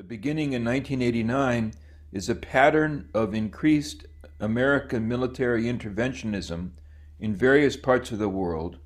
The beginning in 1989 is a pattern of increased American military interventionism in various parts of the world,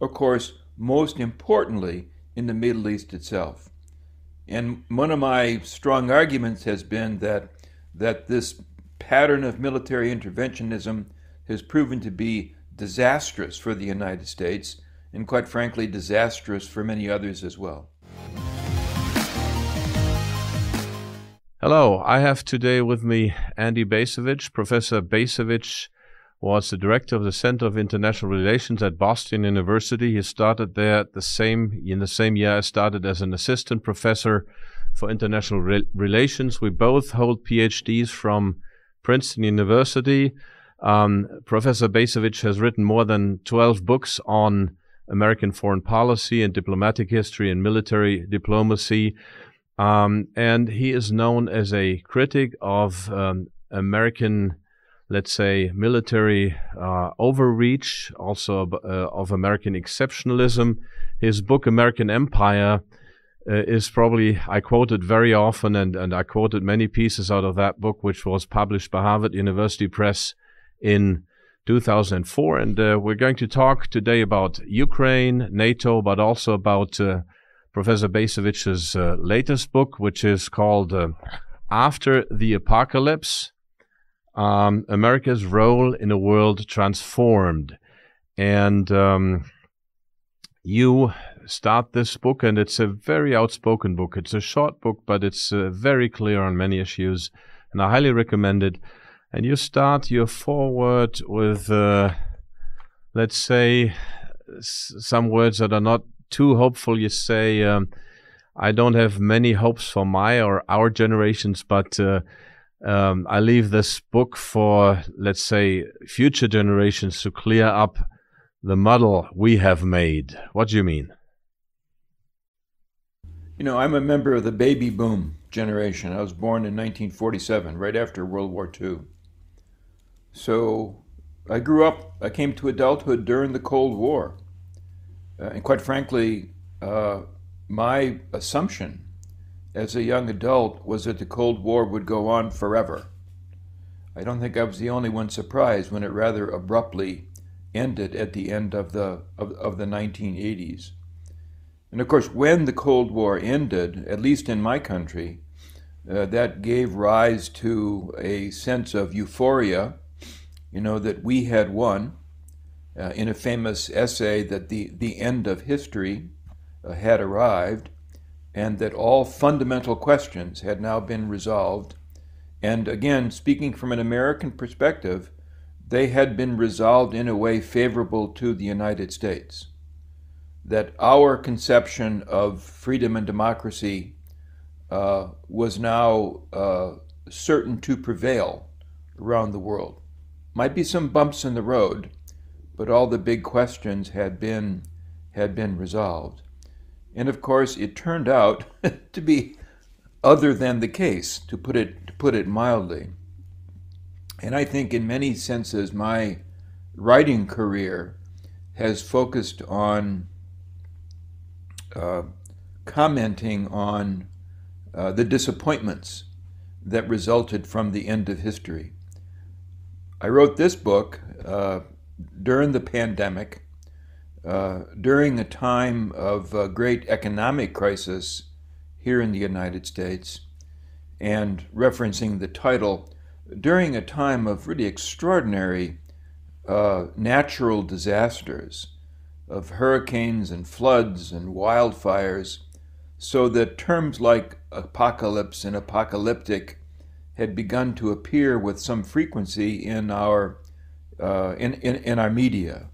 of course, most importantly in the Middle East itself. And one of my strong arguments has been that, that this pattern of military interventionism has proven to be disastrous for the United States and, quite frankly, disastrous for many others as well. Hello, I have today with me Andy Bacevich. Professor Bacevich was the director of the Center of International Relations at Boston University. He started there the same in the same year I started as an assistant professor for international re- relations. We both hold PhDs from Princeton University. Um, Professor Bacevich has written more than 12 books on American foreign policy and diplomatic history and military diplomacy. Um, and he is known as a critic of um, American, let's say, military uh, overreach, also uh, of American exceptionalism. His book, American Empire, uh, is probably, I quote it very often, and, and I quoted many pieces out of that book, which was published by Harvard University Press in 2004. And uh, we're going to talk today about Ukraine, NATO, but also about uh, Professor Bacevich's uh, latest book, which is called uh, After the Apocalypse um, America's Role in a World Transformed. And um, you start this book, and it's a very outspoken book. It's a short book, but it's uh, very clear on many issues, and I highly recommend it. And you start your foreword with, uh, let's say, some words that are not too hopeful. You say, um, I don't have many hopes for my or our generations, but uh, um, I leave this book for, let's say, future generations to clear up the muddle we have made. What do you mean? You know, I'm a member of the baby boom generation. I was born in 1947, right after World War II. So I grew up, I came to adulthood during the Cold War. Uh, and quite frankly, uh, my assumption as a young adult was that the Cold War would go on forever. I don't think I was the only one surprised when it rather abruptly ended at the end of the, of, of the 1980s. And of course, when the Cold War ended, at least in my country, uh, that gave rise to a sense of euphoria, you know, that we had won. Uh, in a famous essay, that the, the end of history uh, had arrived, and that all fundamental questions had now been resolved. And again, speaking from an American perspective, they had been resolved in a way favorable to the United States. That our conception of freedom and democracy uh, was now uh, certain to prevail around the world. Might be some bumps in the road, but all the big questions had been had been resolved. And of course, it turned out to be other than the case, to put it to put it mildly. And I think, in many senses, my writing career has focused on uh, commenting on uh, the disappointments that resulted from the end of history. I wrote this book uh, during the pandemic, uh, during a time of uh, great economic crisis here in the United States, and referencing the title, during a time of really extraordinary uh, natural disasters, of hurricanes and floods and wildfires, so that terms like apocalypse and apocalyptic had begun to appear with some frequency in our uh, in, in, in our media.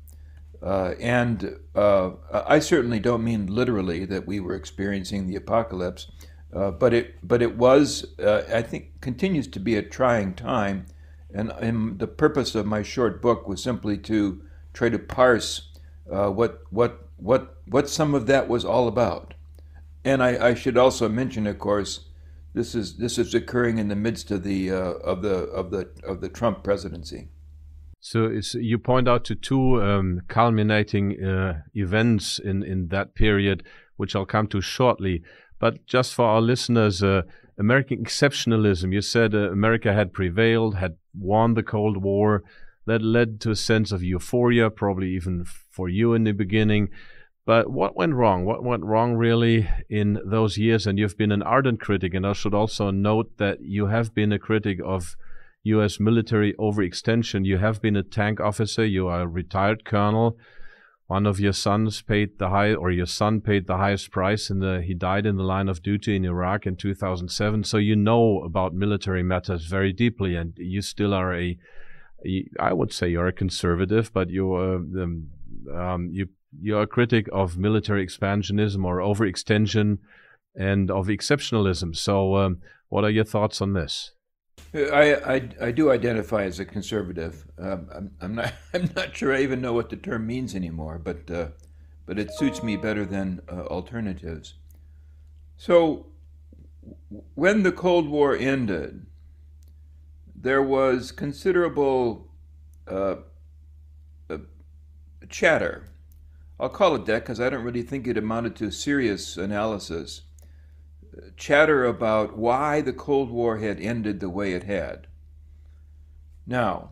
Uh, and uh, I certainly don't mean literally that we were experiencing the apocalypse, uh, but it but it was uh, I think continues to be a trying time, and, and, the purpose of my short book was simply to try to parse what what what what some of that was all about, and I, I, should also mention, of course, this is this is occurring in the midst of the of the of the of the Trump presidency. So you point out to two um, culminating uh, events in, in that period, which I'll come to shortly. But just for our listeners, uh, American exceptionalism. You said uh, America had prevailed, had won the Cold War. That led to a sense of euphoria, probably even for you in the beginning. But what went wrong? What went wrong really in those years? And you've been an ardent critic, and I should also note that you have been a critic of U.S. military overextension. You have been a tank officer. You are a retired colonel. One of your sons paid the high, or your son paid the highest price, and he died in the line of duty in Iraq in 2007. So you know about military matters very deeply, and you still are a, I would say you're a conservative, but you're um, um, you you're a critic of military expansionism or overextension, and of exceptionalism. So, um, what are your thoughts on this? I, I, I do identify as a conservative. Um, I'm, I'm, not I'm not sure I even know what the term means anymore, but uh, but it suits me better than uh, alternatives. So when the Cold War ended, there was considerable uh, uh chatter. I'll call it that because I don't really think it amounted to serious analysis chatter about why the Cold War had ended the way it had. Now,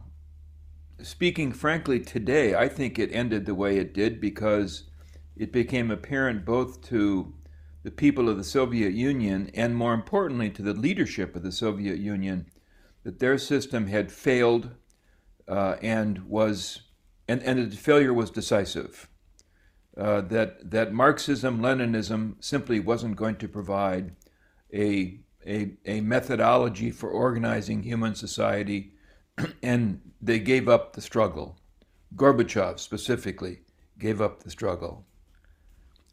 speaking frankly today, I think it ended the way it did because it became apparent both to the people of the Soviet Union and, more importantly, to the leadership of the Soviet Union that their system had failed uh, and was and, and the failure was decisive uh, that that Marxism Leninism simply wasn't going to provide a a, a methodology for organizing human society, and they gave up the struggle. Gorbachev specifically gave up the struggle.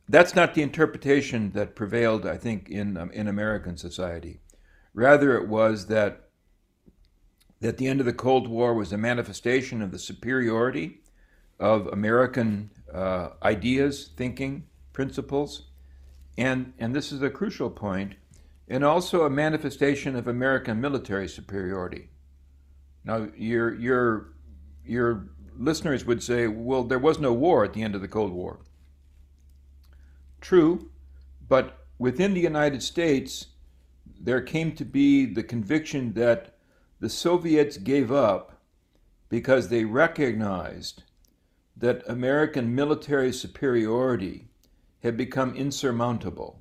That's not the interpretation that prevailed, I think, in um, in American society. Rather, it was that that the end of the Cold War was a manifestation of the superiority of American uh, ideas, thinking, principles, and, and this is a crucial point, and also a manifestation of American military superiority. Now, your, your, your listeners would say, well, there was no war at the end of the Cold War. True, but within the United States, there came to be the conviction that the Soviets gave up because they recognized that American military superiority had become insurmountable.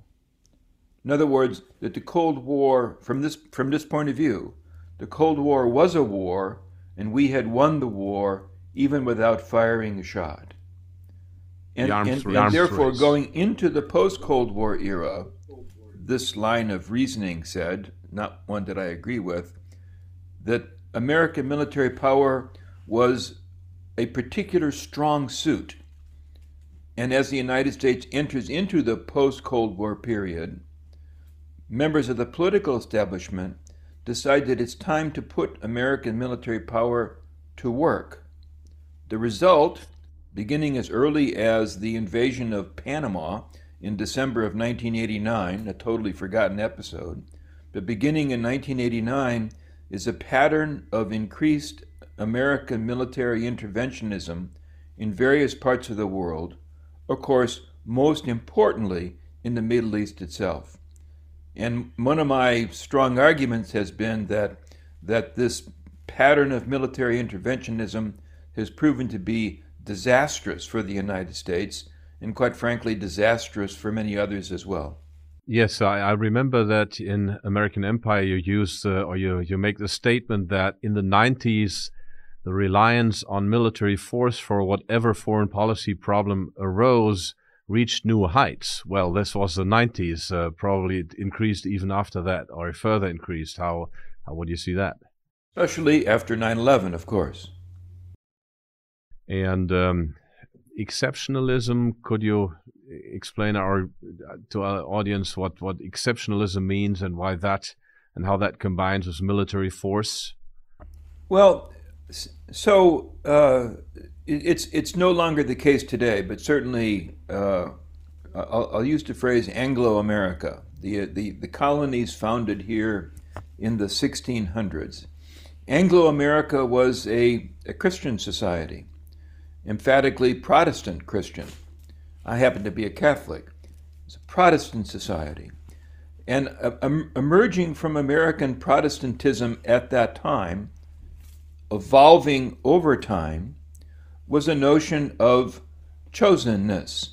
In other words, that the Cold War, from this, from this point of view, the Cold War was a war, and we had won the war even without firing a shot. And, and, and therefore, going into the post Cold War era, this line of reasoning said, not one that I agree with, that American military power was a particular strong suit. And as the United States enters into the post Cold War period, members of the political establishment decide that it's time to put American military power to work. The result, beginning as early as the invasion of Panama in December of 1989, a totally forgotten episode, but beginning in 1989, is a pattern of increased American military interventionism in various parts of the world, of course, most importantly in the Middle East itself. And one of my strong arguments has been that, that this pattern of military interventionism has proven to be disastrous for the United States and, quite frankly, disastrous for many others as well. Yes, I, I remember that in American Empire you use uh, or you, you make the statement that in the 90s the reliance on military force for whatever foreign policy problem arose reached new heights. Well, this was the 90s. Uh, probably it increased even after that, or further increased. How, how would you see that? Especially after 9 11, of course. And um, exceptionalism, could you explain our to our audience what, what exceptionalism means and why that and how that combines with military force? Well, so uh, it's it's no longer the case today, but certainly uh, I'll, I'll, use the phrase Anglo-America, the, the the colonies founded here in the 1600s. Anglo-America was a, a Christian society, emphatically Protestant Christian. I happen to be a Catholic. It's a Protestant society, And uh, emerging from American Protestantism at that time, evolving over time, was a notion of chosenness.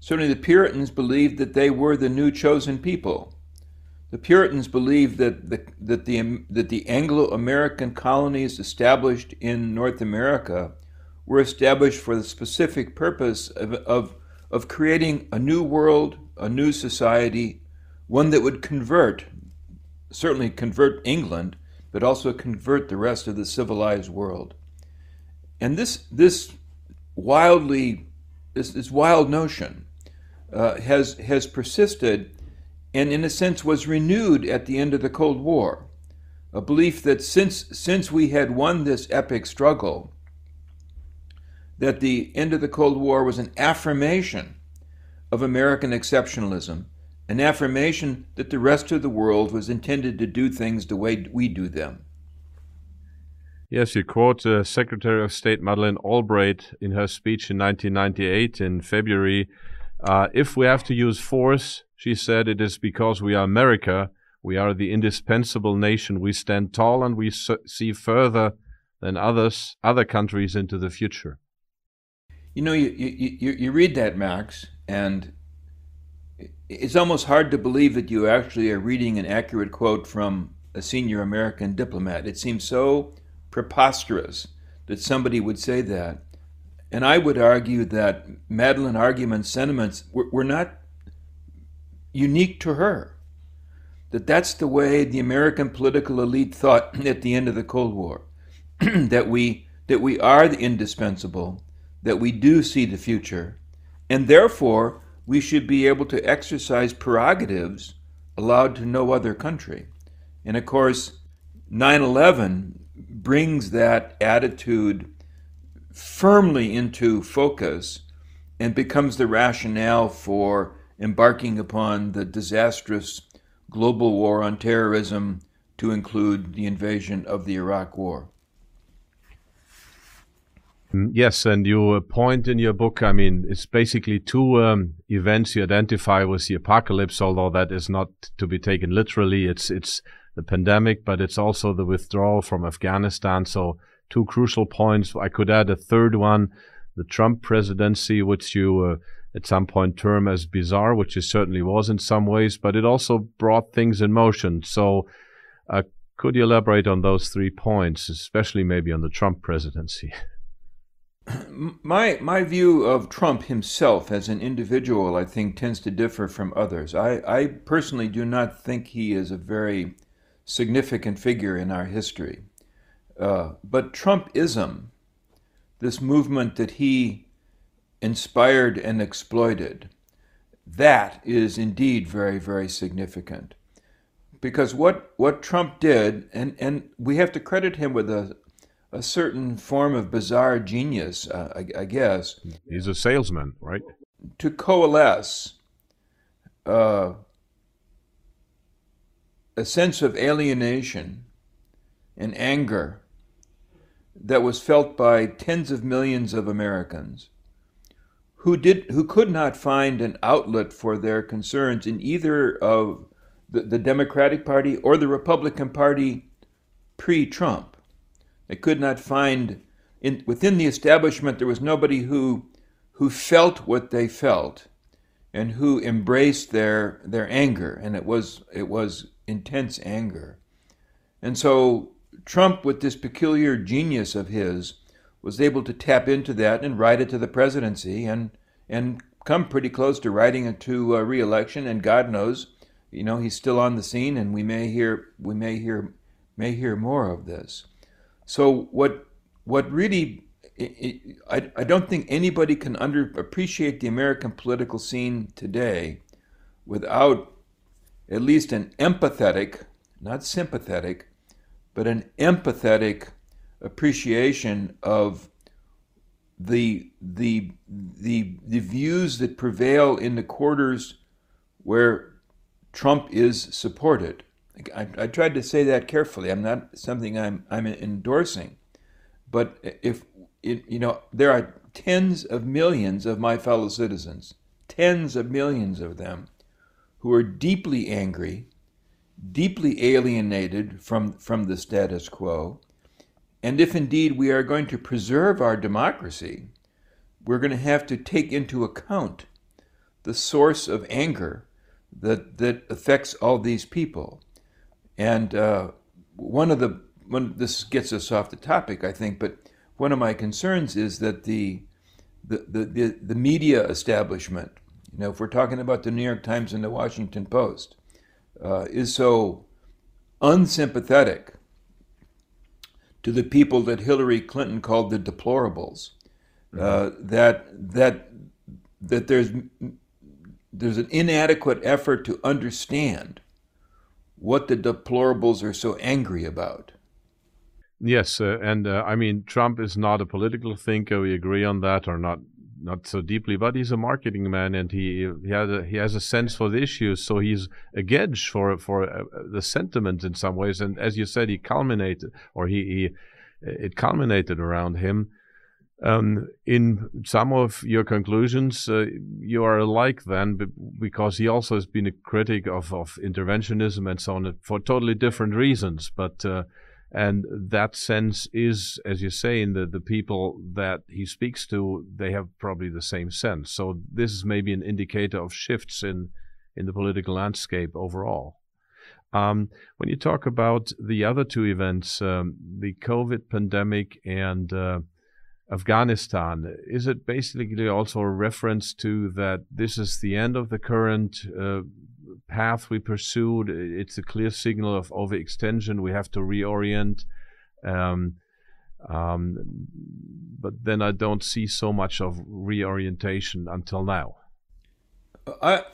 Certainly, the Puritans believed that they were the new chosen people. The Puritans believed that the, that the, that the Anglo American colonies established in North America were established for the specific purpose of, of, of creating a new world, a new society, one that would convert, certainly convert England, but also convert the rest of the civilized world. And this, this wildly, this, this wild notion uh, has, has persisted and, in a sense, was renewed at the end of the Cold War. A belief that since, since we had won this epic struggle, that the end of the Cold War was an affirmation of American exceptionalism, an affirmation that the rest of the world was intended to do things the way we do them. Yes, you quote uh, Secretary of State Madeleine Albright in her speech in 1998 in February. Uh, if we have to use force, she said, it is because we are America. We are the indispensable nation. We stand tall and we see further than others, other countries into the future. You know, you, you, you read that, Max, and it's almost hard to believe that you actually are reading an accurate quote from a senior American diplomat. It seems so preposterous that somebody would say that. And I would argue that Madeleine Albright's sentiments were, were not unique to her. That that's the way the American political elite thought at the end of the Cold War. that we that we are the indispensable that we do see the future, and therefore we should be able to exercise prerogatives allowed to no other country. And of course, 9 11 brings that attitude firmly into focus and becomes the rationale for embarking upon the disastrous global war on terrorism to include the invasion of the Iraq War. Mm, yes, and you point in your book, I mean, it's basically two um, events you identify with the apocalypse, although that is not to be taken literally. It's it's the pandemic, but it's also the withdrawal from Afghanistan. So two crucial points. I could add a third one, the Trump presidency, which you uh, at some point term as bizarre, which it certainly was in some ways, but it also brought things in motion. So uh, could you elaborate on those three points, especially maybe on the Trump presidency? my my view of Trump himself as an individual, I think, tends to differ from others. I, I personally do not think he is a very significant figure in our history. Uh, but Trumpism, this movement that he inspired and exploited, that is indeed very, very significant. Because what, what Trump did, and, and we have to credit him with a, a certain form of bizarre genius, uh, I, I, guess. He's a salesman, right? To coalesce uh, a sense of alienation and anger that was felt by tens of millions of Americans who did who could not find an outlet for their concerns in either of the, the Democratic Party or the Republican Party pre-Trump. They could not find in, within the establishment there was nobody who who felt what they felt and who embraced their their anger and it was it was intense anger. And so Trump with this peculiar genius of his was able to tap into that and ride it to the presidency and and come pretty close to riding it to uh, reelection and God knows you know he's still on the scene and we may hear we may hear may hear more of this. So what what really I, I don't think anybody can under appreciate the American political scene today without at least an empathetic, not sympathetic, but an empathetic appreciation of the the the the views that prevail in the quarters where Trump is supported. I, I tried to say that carefully. I'm not something I'm I'm endorsing, but if it, you know, there are tens of millions of my fellow citizens, tens of millions of them, who are deeply angry, deeply alienated from, from the status quo. And if indeed we are going to preserve our democracy, we're going to have to take into account the source of anger that, that affects all these people. And uh, one of the, when this gets us off the topic, I think, but one of my concerns is that the, the, the, the, the media establishment, you know, if we're talking about the New York Times and the Washington Post, uh, is so unsympathetic to the people that Hillary Clinton called the deplorables, uh, that that that there's there's an inadequate effort to understand what the deplorables are so angry about. Yes, uh, and uh, I mean Trump is not a political thinker. We agree on that, or not not so deeply, but he's a marketing man, and he he has a, he has a sense for the issues. So he's a gauge for for uh, the sentiment in some ways. And as you said, he culminated, or he, he it culminated around him. Um, in some of your conclusions, uh, you are alike then, because he also has been a critic of, of interventionism and so on for totally different reasons. But uh, and that sense is, as you say, in the, the people that he speaks to, they have probably the same sense. So this is maybe an indicator of shifts in in the political landscape overall. Um, when you talk about the other two events, um, the COVID pandemic and uh, Afghanistan, is it basically also a reference to that this is the end of the current uh, path we pursued? It's a clear signal of overextension. We have to reorient. Um, um, but then I don't see so much of reorientation until now. I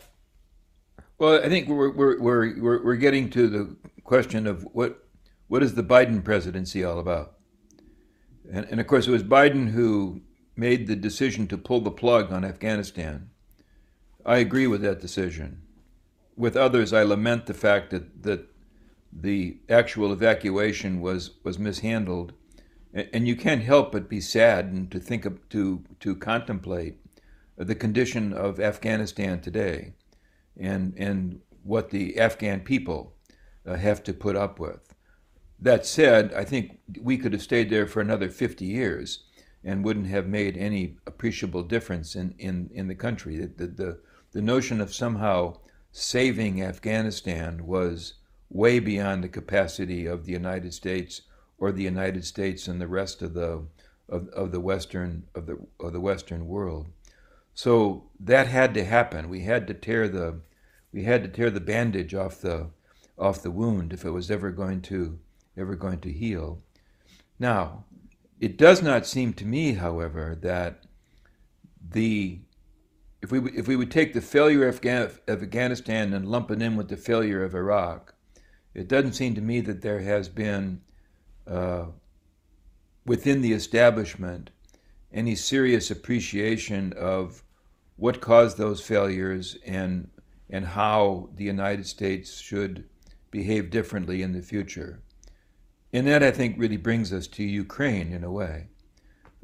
well, I think we're we're we're we're getting to the question of what what is the Biden presidency all about? And, and of course, it was Biden who made the decision to pull the plug on Afghanistan. I agree with that decision. With others, I lament the fact that, that the actual evacuation was, was mishandled. And you can't help but be sad and to think of, to, to contemplate the condition of Afghanistan today and, and what the Afghan people uh, have to put up with. That said, I think we could have stayed there for another 50 years and wouldn't have made any appreciable difference in, in, in the country. The, the, the notion of somehow saving Afghanistan was way beyond the capacity of the United States or the United States and the rest of the of, of the western of the of the western world. So that had to happen. We had to tear the we had to tear the bandage off the off the wound if it was ever going to ever going to heal. Now, it does not seem to me, however, that the if we if we would take the failure of, Afghanistan and lump it in with the failure of Iraq, it doesn't seem to me that there has been uh, within the establishment any serious appreciation of what caused those failures and and how the United States should behave differently in the future. And that, I think, really brings us to Ukraine in a way.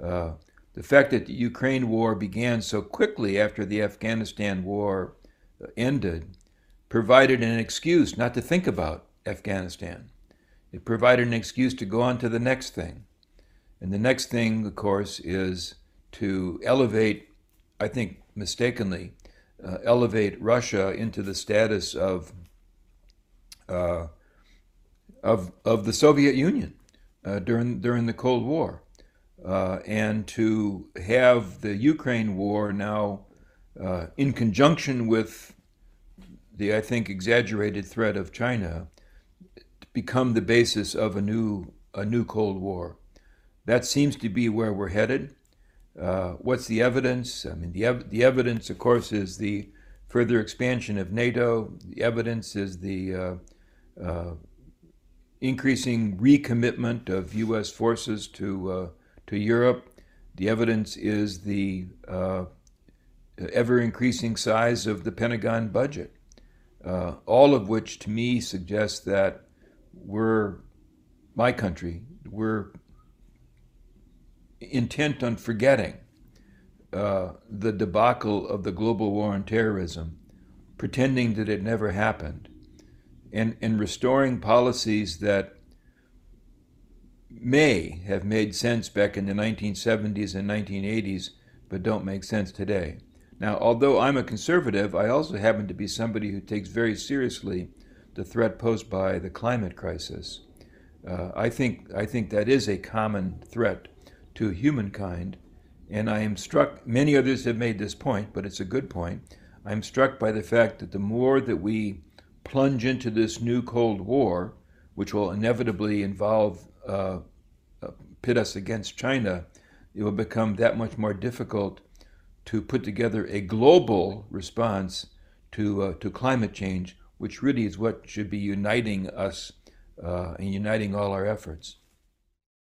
Uh, the fact that the Ukraine war began so quickly after the Afghanistan war uh, ended provided an excuse not to think about Afghanistan. It provided an excuse to go on to the next thing. And the next thing, of course, is to elevate, I think mistakenly, uh, elevate Russia into the status of uh, of, of the Soviet Union uh, during, during the Cold War. Uh, and to have the Ukraine war now uh, in conjunction with the, I think, exaggerated threat of China become the basis of a new, a new Cold War. That seems to be where we're headed. Uh, what's the evidence? I mean, the, ev- the evidence, of course, is the further expansion of NATO. The evidence is the uh, uh, increasing recommitment of U.S. forces to uh, to Europe. The evidence is the uh, ever increasing size of the Pentagon budget, uh, all of which to me suggests that we're my country we're intent on forgetting uh, the debacle of the global war on terrorism pretending that it never happened and, and restoring policies that may have made sense back in the 1970s and 1980s, but don't make sense today. Now, although I'm a conservative, I also happen to be somebody who takes very seriously the threat posed by the climate crisis. Uh, I think I think that is a common threat to humankind, and I am struck. Many others have made this point, but it's a good point. I'm struck by the fact that the more that we plunge into this new Cold War, which will inevitably involve uh, uh, pit us against China, it will become that much more difficult to put together a global response to uh, to climate change, which really is what should be uniting us uh, and uniting all our efforts.